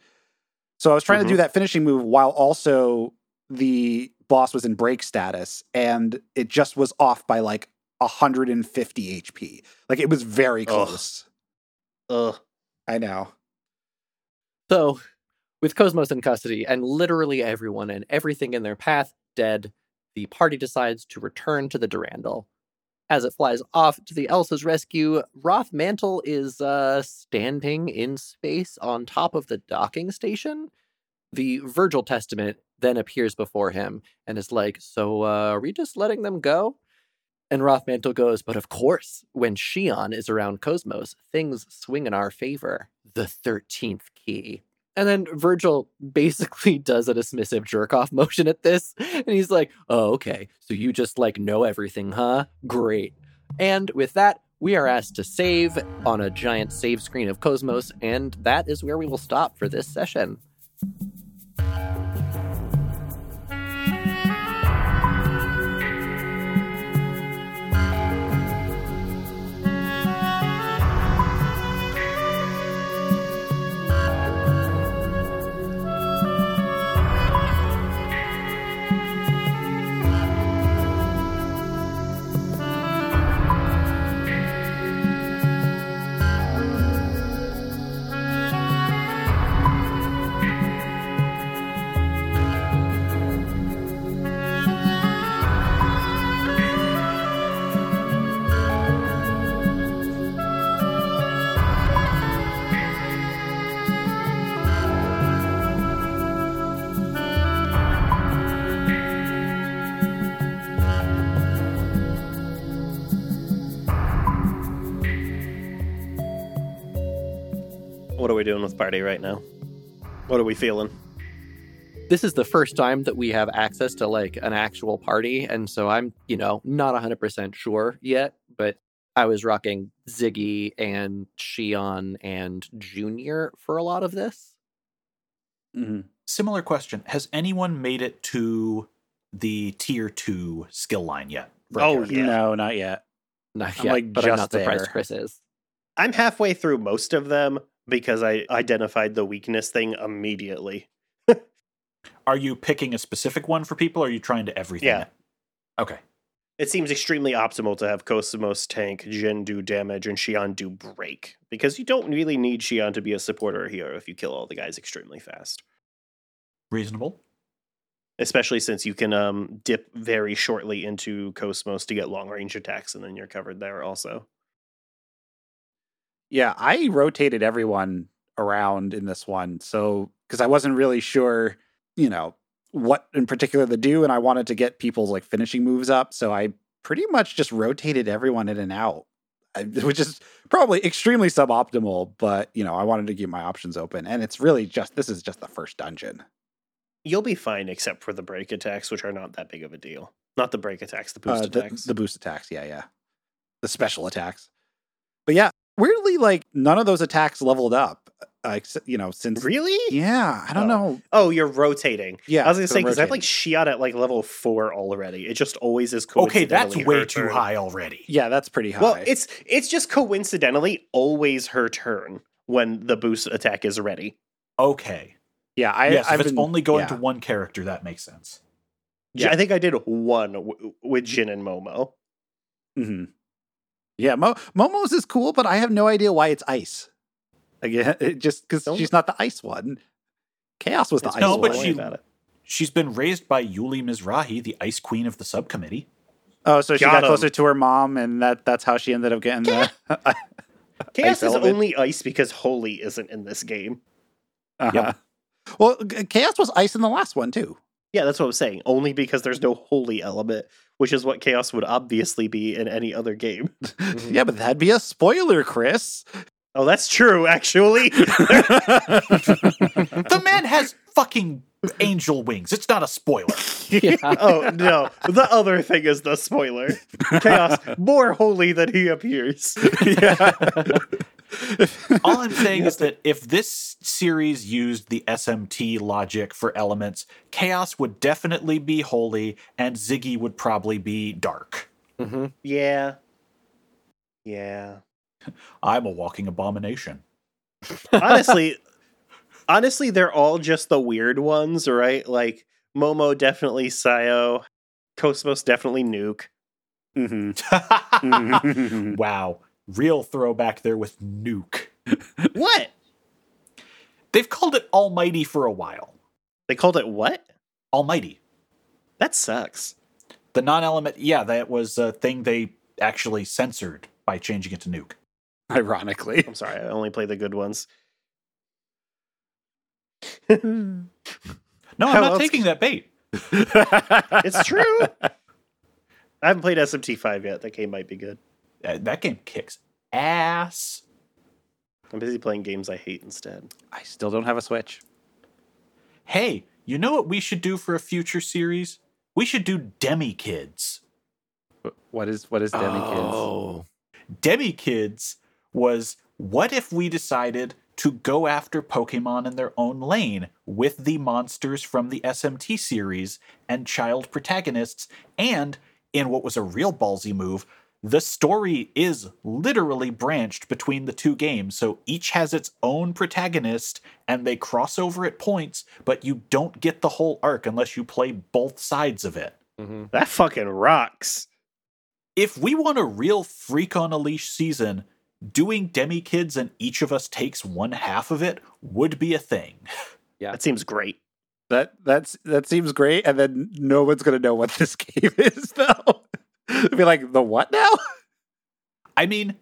So I was trying to do Mhm. that finishing move while also the boss was in break status, and it just was off by like 150 HP. Like it was very Ugh. close. Ugh. I know. So, with Cosmos in custody and literally everyone and everything in their path dead, the party decides to return to the Durandal. As it flies off to the Elsa's rescue, Roth Mantle is uh, standing in space on top of the docking station. The Virgil Testament then appears before him and is like, So, uh, are we just letting them go? And Roth Mantle goes, But of course, when Shion is around Cosmos, things swing in our favor. The 13th key. And then Virgil basically does a dismissive jerk off motion at this. And he's like, Oh, okay. So you just like know everything, huh? Great. And with that, we are asked to save on a giant save screen of Cosmos. And that is where we will stop for this session. What are we doing with party right now? What are we feeling? This is the first time that we have access to like an actual party. And so I'm, you know, not 100% sure yet, but I was rocking Ziggy and Shion and Junior for a lot of this. Mhm. Similar question: Has anyone made it to the tier two skill line yet? Oh. Yeah. No, not yet. Not I'm, yet, like, but I'm just not surprised there. Chris is. I'm halfway through most of them because I identified the weakness thing immediately. Are you picking a specific one for people? Or are you trying to everything? Yeah. Okay. It seems extremely optimal to have Cosmos tank, Jin do damage, and Shion do break. Because you don't really need Shion to be a supporter or hero if you kill all the guys extremely fast. Reasonable. Especially since you can um, dip very shortly into Cosmos to get long range attacks, and then you're covered there also. Yeah, I rotated everyone around in this one. So, because I wasn't really sure, you know, what in particular to do, and I wanted to get people's like finishing moves up. So I pretty much just rotated everyone in and out, which is probably extremely suboptimal. But you know, I wanted to keep my options open, and it's really just this is just the first dungeon. You'll be fine except for the break attacks, which are not that big of a deal. Not the break attacks, the Uh, boost the, attacks. the boost attacks, yeah, yeah, the special attacks. But yeah, weirdly, like none of those attacks leveled up. Uh, you know, since really? yeah, I don't Oh. know. Oh, you're rotating. Yeah, I was gonna so say because I have like rotating. Shion at like level four already. It just always is. Okay, that's coincidentally way too turn. high already. Yeah, that's pretty high. Well, it's it's just coincidentally always her turn when the boost attack is ready. Okay. yeah, I, yes, I've if it's been- only going yeah. to one character, that makes sense. Yeah, I think I did one w- with Jin and Momo. Mhm. Yeah, Mo- Momo's is cool, but I have no idea why it's ice. Again, it just because she's not the ice one. Chaos was the It's ice No, don't but one. she, she's been raised by Juli Mizrahi, the Ice Queen of the subcommittee. Oh, so she Got got him. closer to her mom, and that that's how she ended up getting the. Chaos is only ice because Holy isn't in this game. uh-huh. Well, Chaos was ice in the last one too. Yeah, that's what I'm saying. Only because there's no Holy element, which is what Chaos would obviously be in any other game. yeah, but that'd be a spoiler, Chris. Oh, that's true, actually. The man has fucking angel wings. It's not a spoiler. Yeah. oh no, the other thing is the spoiler. Chaos more holy than he appears. yeah. All I'm saying is that if this series used the SMT logic for elements, Chaos would definitely be holy and Ziggy would probably be dark. Mm-hmm. Yeah. Yeah. I'm a walking abomination. honestly, honestly, they're all just the weird ones, right? Like Momo definitely Sayo, Cosmos definitely Nuke. Mhm. wow. Real throwback there with Nuke. What? They've called it Almighty for a while. They called it what? Almighty. That sucks. The non element, yeah, that was a thing they actually censored by changing it to Nuke. Ironically. I'm sorry, I only play the good ones. No, I'm How not else- taking that bait. It's true. I haven't played SMT5 yet. That game might be good. Uh, that game kicks ass. I'm busy playing games I hate instead. I still don't have a Switch. Hey, you know what we should do for a future series? We should do Demi Kids. What is what is Demi Kids? Oh. Demi Kids was what if we decided to go after Pokemon in their own lane with the monsters from the SMT series and child protagonists, and in what was a real ballsy move, the story is literally branched between the two games, so each has its own protagonist and they cross over at points, but you don't get the whole arc unless you play both sides of it. Mm-hmm. That fucking rocks. if we want a real freak on a leash season, doing demi kids and each of us takes one half of it would be a thing. Yeah. That seems great. That that's that seems great, and then no one's gonna know what this game is though. Be like the what now? I mean,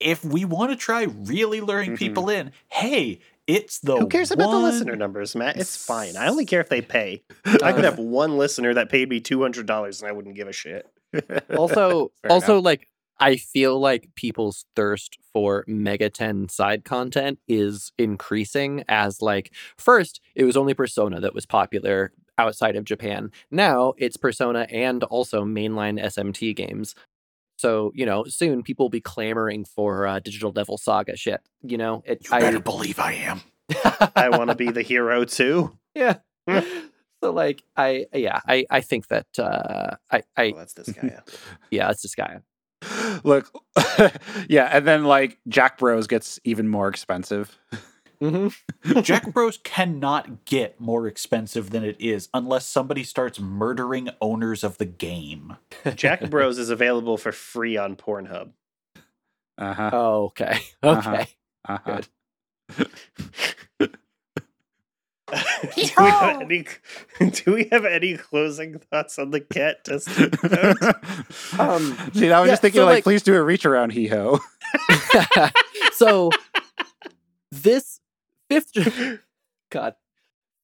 if we want to try really luring Mhm. people in, hey, it's the Who cares about the listener numbers, Matt? It's fine. I only care if they pay. I could have one listener that paid me two hundred dollars, and I wouldn't give a shit. also Fair also like I feel like people's thirst for Megaten side content is increasing as like first it was only Persona that was popular outside of Japan. Now it's Persona and also mainline SMT games. So, you know, soon people will be clamoring for uh, Digital Devil Saga shit, you know? It You better believe I am. I want to be the hero too. Yeah. so like I yeah, I I think that uh I I Oh, that's this guy. yeah, it's this guy. Look, yeah, and then like Jack Bros gets even more expensive. Mm-hmm. Jack Bros cannot get more expensive than it is unless somebody starts murdering owners of the game. Jack Bros is available for free on Pornhub. Uh huh. Oh, okay. Uh-huh. Okay. Uh huh. do, we have any, do we have any closing thoughts on the cat testing? notes? Um, See, I was yeah, just thinking, so, like, like- please do a reach around, hee ho. so this fifth God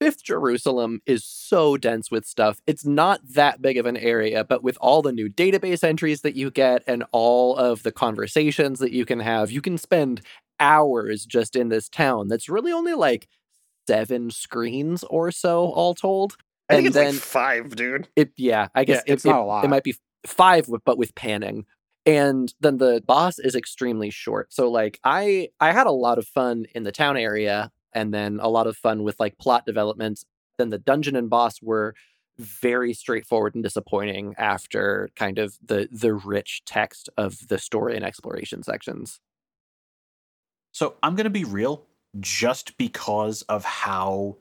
Fifth Jerusalem is so dense with stuff. It's not that big of an area, but with all the new database entries that you get and all of the conversations that you can have, you can spend hours just in this town that's really only like seven screens or so all told. I think And it's then- like five, dude. It yeah, I guess Yeah, it's it, not it- a lot. It might be five, but with panning. And then the boss is extremely short. So like I I had a lot of fun in the town area, and then a lot of fun with like plot development. Then the dungeon and boss were very straightforward and disappointing after kind of the the rich text of the story and exploration sections. So I'm going to be real just because of how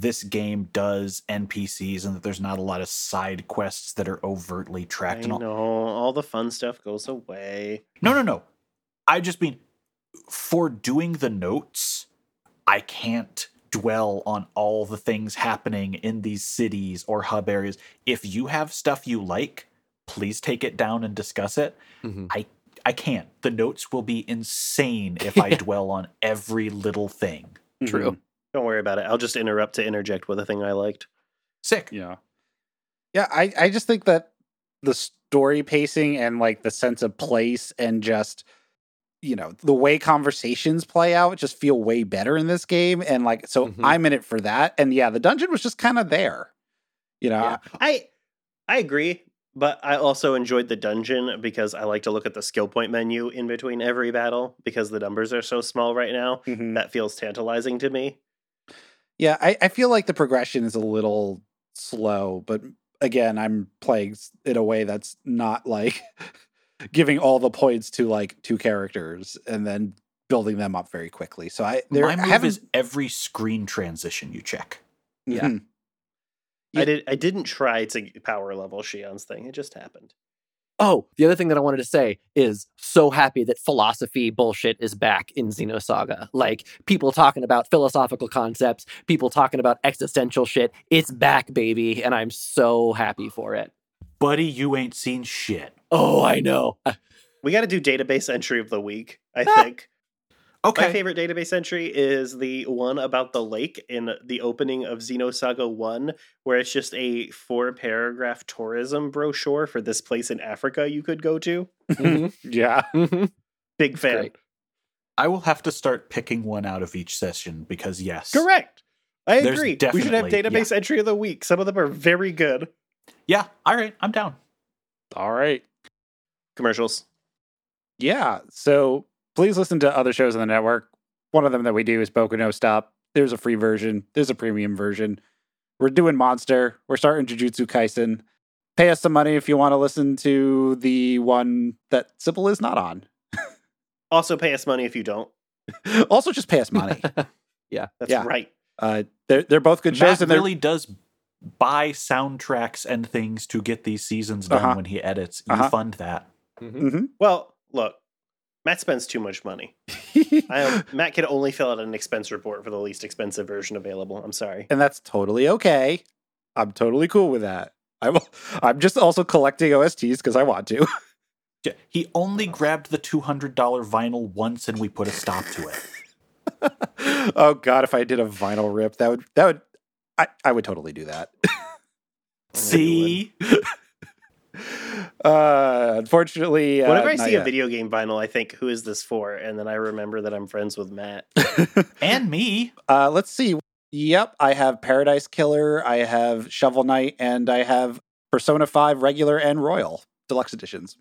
this game does NPCs and that there's not a lot of side quests that are overtly I tracked and all. know all the fun stuff goes away. No, no, no. I just mean for doing the notes, I can't dwell on all the things happening in these cities or hub areas. If you have stuff you like, please take it down and discuss it. Mhm. I can't. The notes will be insane if I dwell on every little thing. True. Don't worry about it. I'll just interrupt to interject with a thing I liked. Sick. Yeah. Yeah, I, I just think that the story pacing and like the sense of place and just you know, the way conversations play out just feel way better in this game. And like so Mhm. I'm in it for that. And yeah, the dungeon was just kind of there. You know, Yeah. I I agree, But I also enjoyed the dungeon because I like to look at the skill point menu in between every battle because the numbers are so small right now. Mhm. That feels tantalizing to me. Yeah, I, I feel like the progression is a little slow, but again, I'm playing in a way that's not like giving all the points to like two characters and then building them up very quickly. So I there My move haven't is every screen transition you check. Yeah. Mhm. Yeah. I did. I didn't try to power level Shion's thing. It just happened. Oh, the other thing that I wanted to say is so happy that philosophy bullshit is back in Xenosaga. Like people talking about philosophical concepts, people talking about existential shit. It's back, baby, and I'm so happy for it. Buddy, you ain't seen shit. Oh, I know. We got to do database entry of the week. I think Okay. my favorite database entry is the one about the lake in the opening of Xenosaga One, where it's just a four paragraph tourism brochure for this place in Africa you could go to. Mhm, Yeah. mhm. Big fan. great. I will have to start picking one out of each session because yes. Correct. I There's agree. We should have definitely- database entry of the week. Some of them are very good. Yeah, all right, I'm down. All right. Commercials. Yeah. So please listen to other shows on the network. One of them that we do is Boku no Stop. There's a free version. There's a premium version. We're doing Monster. We're starting Jujutsu Kaisen. Pay us some money if you want to listen to the one that Sybil is not on. Also, pay us money if you don't. also, just pay us money. Yeah, that's Yeah. right. uh, they're they're both good shows, and really does buy soundtracks and things to get these seasons done Uh-huh. when he edits. You Uh-huh. fund that. Mhm. Mhm. Well, look, Matt spends too much money. I am, Matt can only fill out an expense report for the least expensive version available. I'm sorry. and that's totally okay. I'm totally cool with that. I'm I'm just also collecting OSTs because I want to. Yeah, He only grabbed the $200 vinyl once and we put a stop to it. oh god, if I did a vinyl rip, that would that would I, I would totally do that. See? Uh unfortunately uh, Whenever I not see a video game vinyl, I think, "Who is this for?" And then I remember that I'm friends with Matt. and me. uh let's see. Yep, I have Paradise Killer, I have Shovel Knight, and I have Persona 5 regular and royal deluxe editions.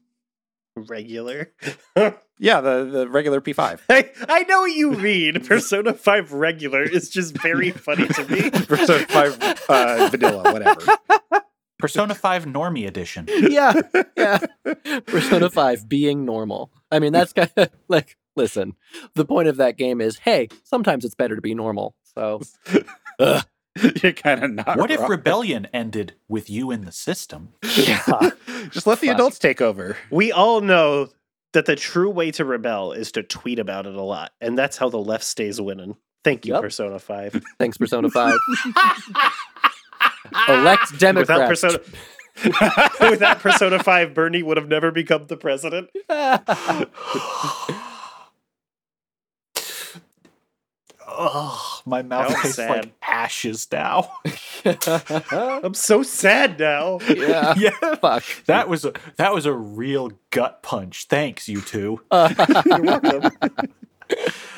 Regular. Yeah, the the regular P5. I, I know what you mean. Persona 5 regular is just very funny to me. Persona 5 uh, vanilla, whatever. Persona 5 Normie Edition. yeah, yeah. Persona 5 being normal. I mean, that's kind of like, listen, the point of that game is hey, sometimes it's better to be normal. So, You're kind of not. What if. Rebellion ended with you in the system? yeah. Just let the Fuck. adults take over. We all know that the true way to rebel is to tweet about it a lot. And that's how the left stays winning. Thank you, Yep. Persona 5. Thanks, Persona 5. Elect Democrats. Without Persona, without Persona 5, Bernie would have never become the president. Oh, my mouth That was tastes sad. like ashes now. I'm so sad now. yeah. yeah. Fuck. That was a that was a real gut punch. Thanks, you two. You're welcome.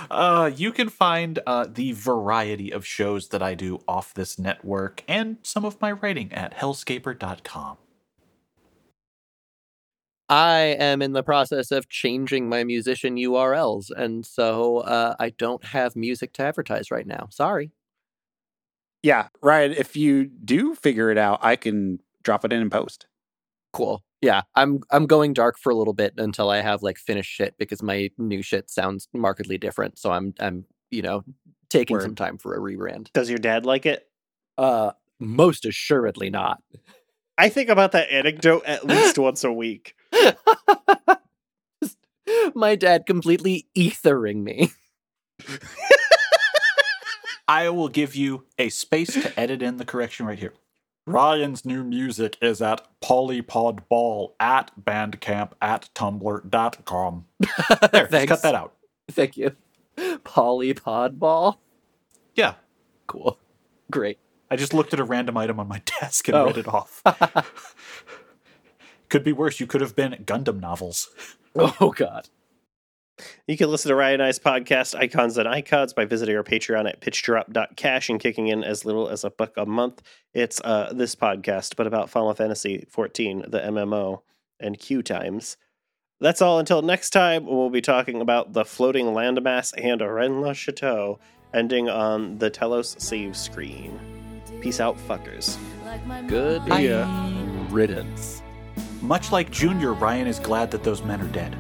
Uh, you can find uh, the variety of shows that I do off this network and some of my writing at hellscaper.com. I am in the process of changing my musician URLs, and so uh, I don't have music to advertise right now. Sorry. Yeah, Ryan, if you do figure it out, I can drop it in and post. Cool. Yeah, I'm I'm going dark for a little bit until I have like finished shit because my new shit sounds markedly different. So I'm I'm you know taking Word. some time for a rebrand. Does your dad like it? Uh, most assuredly not. I think about that anecdote at least once a week. my dad completely ethering me. I will give you a space to edit in the correction right here. Ryan's new music is at polypodball at bandcamp at tumblr.com. There, Thanks. cut that out. Thank you. Polypod ball. Yeah. Cool. Great. I just looked at a random item on my desk and Oh. read it off. could be worse. You could have been Gundam novels. Oh god. You can listen to Ryan and I's podcast, Icons and Icons, by visiting our Patreon at pitchdrop.cash and kicking in as little as a buck a month. It's uh, this podcast, but about Final Fantasy 14, the MMO, and Q times. That's all until next time. We'll be talking about the floating landmass and Rennes Le Chateau, ending on the Telos save screen. Peace out, fuckers. Good Yeah. riddance. Much like Junior, Ryan is glad that those men are dead.